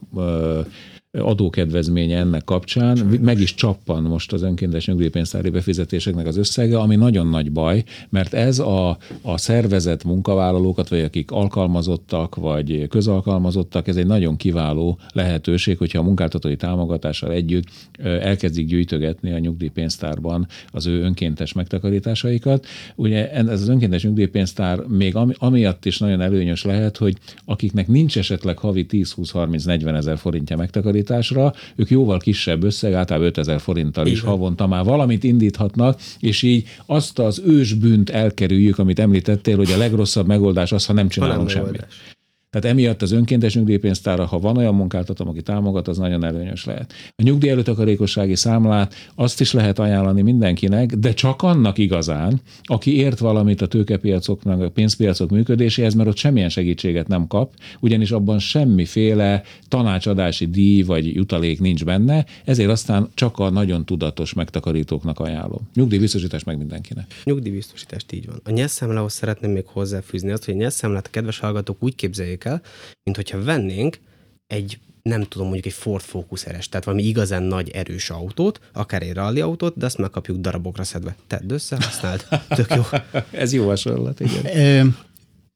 adókedvezménye ennek kapcsán, meg is csappan most az önkéntes nyugdíjpénztári befizetéseknek az összege, ami nagyon nagy baj, mert ez a, a szervezett munkavállalókat, vagy akik alkalmazottak, vagy közalkalmazottak, ez egy nagyon kiváló lehetőség, hogyha a munkáltatói támogatással együtt elkezdik gyűjtögetni a nyugdíjpénztárban az ő önkéntes megtakarításaikat. Ugye ez az önkéntes nyugdíjpénztár még ami, amiatt is nagyon előnyös lehet, hogy akiknek nincs esetleg havi 10-20-30-40 ezer forintja megtakarításra, ők jóval kisebb összeg, általában 5 ezer forinttal is havonta már valamit indíthatnak, és így azt az ősbűnt elkerüljük, amit említettél, hogy a legrosszabb megoldás az, ha nem csinálunk semmit. megoldás. Tehát emiatt az önkéntes nyugdíjpénztára, ha van olyan munkáltatóm, aki támogat, az nagyon előnyös lehet. A nyugdíj előtakarékossági számlát azt is lehet ajánlani mindenkinek, de csak annak igazán, aki ért valamit a tőkepiacoknak, a pénzpiacok működéséhez, mert ott semmilyen segítséget nem kap, ugyanis abban semmiféle tanácsadási díj vagy jutalék nincs benne, ezért aztán csak a nagyon tudatos megtakarítóknak ajánlom. Nyugdíjbiztosítás meg mindenkinek. Nyugdíjbiztosítást így van. A nyelszámlához szeretném még hozzáfűzni azt, hogy a nyelszámlát a kedves hallgatók úgy képzeljék el, mint hogyha vennénk egy nem tudom, mondjuk egy Ford Focus RS, tehát valami igazán nagy erős autót, akár egy rally autót, de azt megkapjuk darabokra szedve. Tedd össze, használd. Tök jó. Ez jó hasonlat, igen. Ö,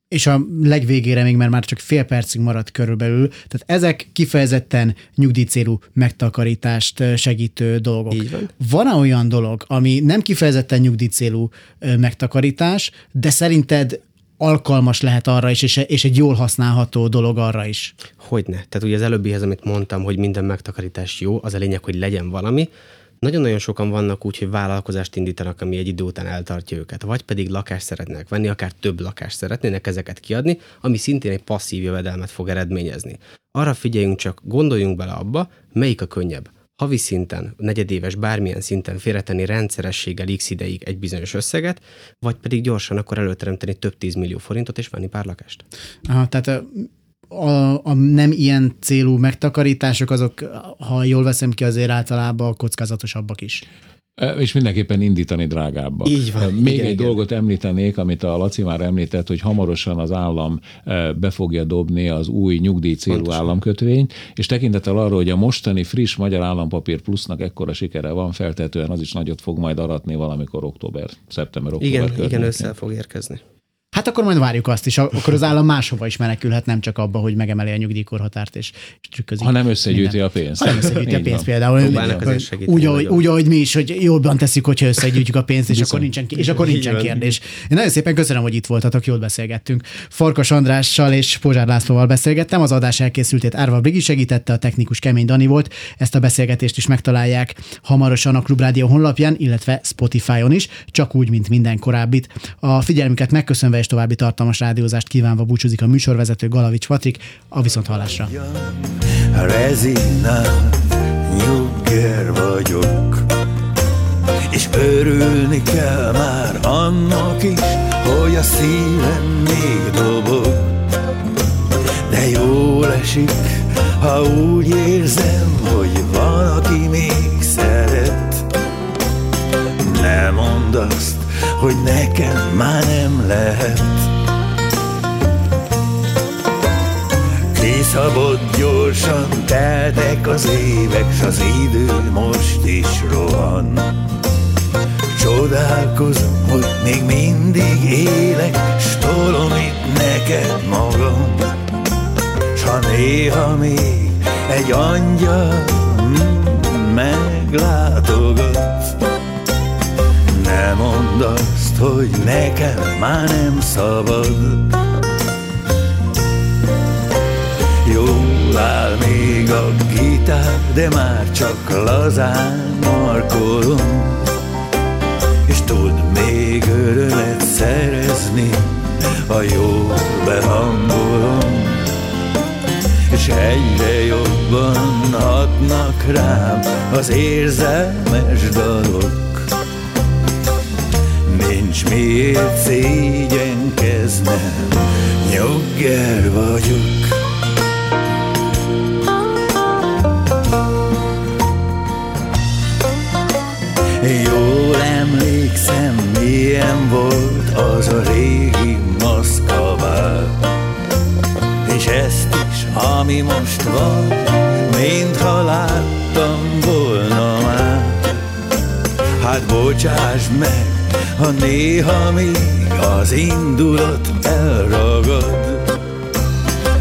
és a legvégére még, mert már csak fél percig maradt körülbelül, tehát ezek kifejezetten nyugdíjcélú megtakarítást segítő dolgok. Így van. Van-e olyan dolog, ami nem kifejezetten nyugdíjcélú megtakarítás, de szerinted alkalmas lehet arra is, és, egy jól használható dolog arra is? Hogyne. Tehát ugye az előbbihez, amit mondtam, hogy minden megtakarítás jó, az a lényeg, hogy legyen valami. Nagyon-nagyon sokan vannak úgy, hogy vállalkozást indítanak, ami egy idő után eltartja őket, vagy pedig lakást szeretnének venni, akár több lakást szeretnének ezeket kiadni, ami szintén egy passzív jövedelmet fog eredményezni. Arra figyeljünk csak, gondoljunk bele abba, melyik a könnyebb. Havi szinten, negyedéves, bármilyen szinten félretenni rendszerességgel x ideig egy bizonyos összeget, vagy pedig gyorsan akkor előteremteni több tízmillió forintot és venni pár lakást. Aha, tehát a, a nem ilyen célú megtakarítások, azok, ha jól veszem ki, azért általában kockázatosabbak is. És mindenképpen indítani drágábba. Így van. Még igen, egy igen. dolgot említenék, amit a Laci már említett, hogy hamarosan az állam be fogja dobni az új nyugdíj célú Pontosan. államkötvényt, és tekintettel arra, hogy a mostani friss magyar állampapír plusznak ekkora sikere van, feltetően az is nagyot fog majd aratni valamikor október, szeptember, október Igen, igen, össze fog érkezni. Hát akkor majd várjuk azt is. Akkor az állam máshova is menekülhet, nem csak abba, hogy megemeli a nyugdíjkorhatárt és, és trükközik. Ha nem összegyűjti minden. a pénzt. Ha nem összegyűjti a pénzt van. például. Úgy, ahogy, úgy, ahogy mi is, hogy jobban teszik, hogyha összegyűjtjük a pénzt, és akkor nincsen, és akkor nincsen kérdés. Én nagyon szépen köszönöm, hogy itt voltatok, jól beszélgettünk. Farkas Andrással és Pozsár Lászlóval beszélgettem, az adás elkészültét Árva Brigi segítette, a technikus Kemény Dani volt. Ezt a beszélgetést is megtalálják hamarosan a Klubrádió honlapján, illetve Spotify-on is, csak úgy, mint minden korábbit. A figyelmüket megköszönve és további tartalmas rádiózást kívánva búcsúzik a műsorvezető Galavics Patrik, a viszonthallásra. Nyugger vagyok És örülni kell már annak is Hogy a szívem még dobog. De jól esik, ha úgy érzem Hogy van, még szeret. Ne mondd azt, hogy nekem már nem lehet Kiszabott gyorsan, teltek az évek, s az idő most is rohan. Csodálkozom, hogy még mindig élek, s tolom itt neked magam. S ha néha még egy angyal mm, meglátogat, ne mondd azt, hogy nekem már nem szabad. Jól áll még a gitár, de már csak lazán markolom. És tud még örömet szerezni, ha jól behangolom. És egyre jobban hatnak rám az érzelmes dalok miért szégyenkeznem, nyugger vagyok. Jól emlékszem, milyen volt az a régi maszkabál És ezt is, ami most van, mintha láttam volna már. Hát bocsáss meg, ha néha még az indulat elragad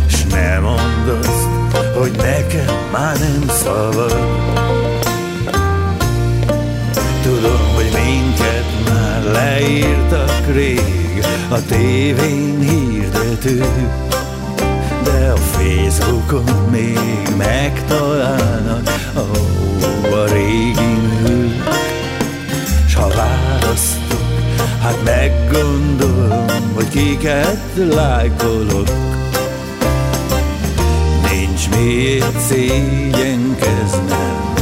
S ne mondd azt, hogy nekem már nem szabad Tudom, hogy minket már leírtak rég a tévén hirdetők, de a Facebookon még megtalálnak ó, a régi nők. S ha választok, hát meggondolom, hogy kiket lájkolok. Nincs miért szégyenkeznem,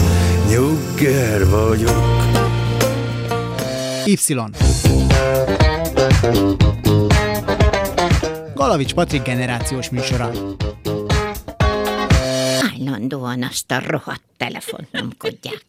nyugger vagyok. Y. Galavics Patrik generációs műsora. Állandóan azt a rohadt telefont nyomkodják.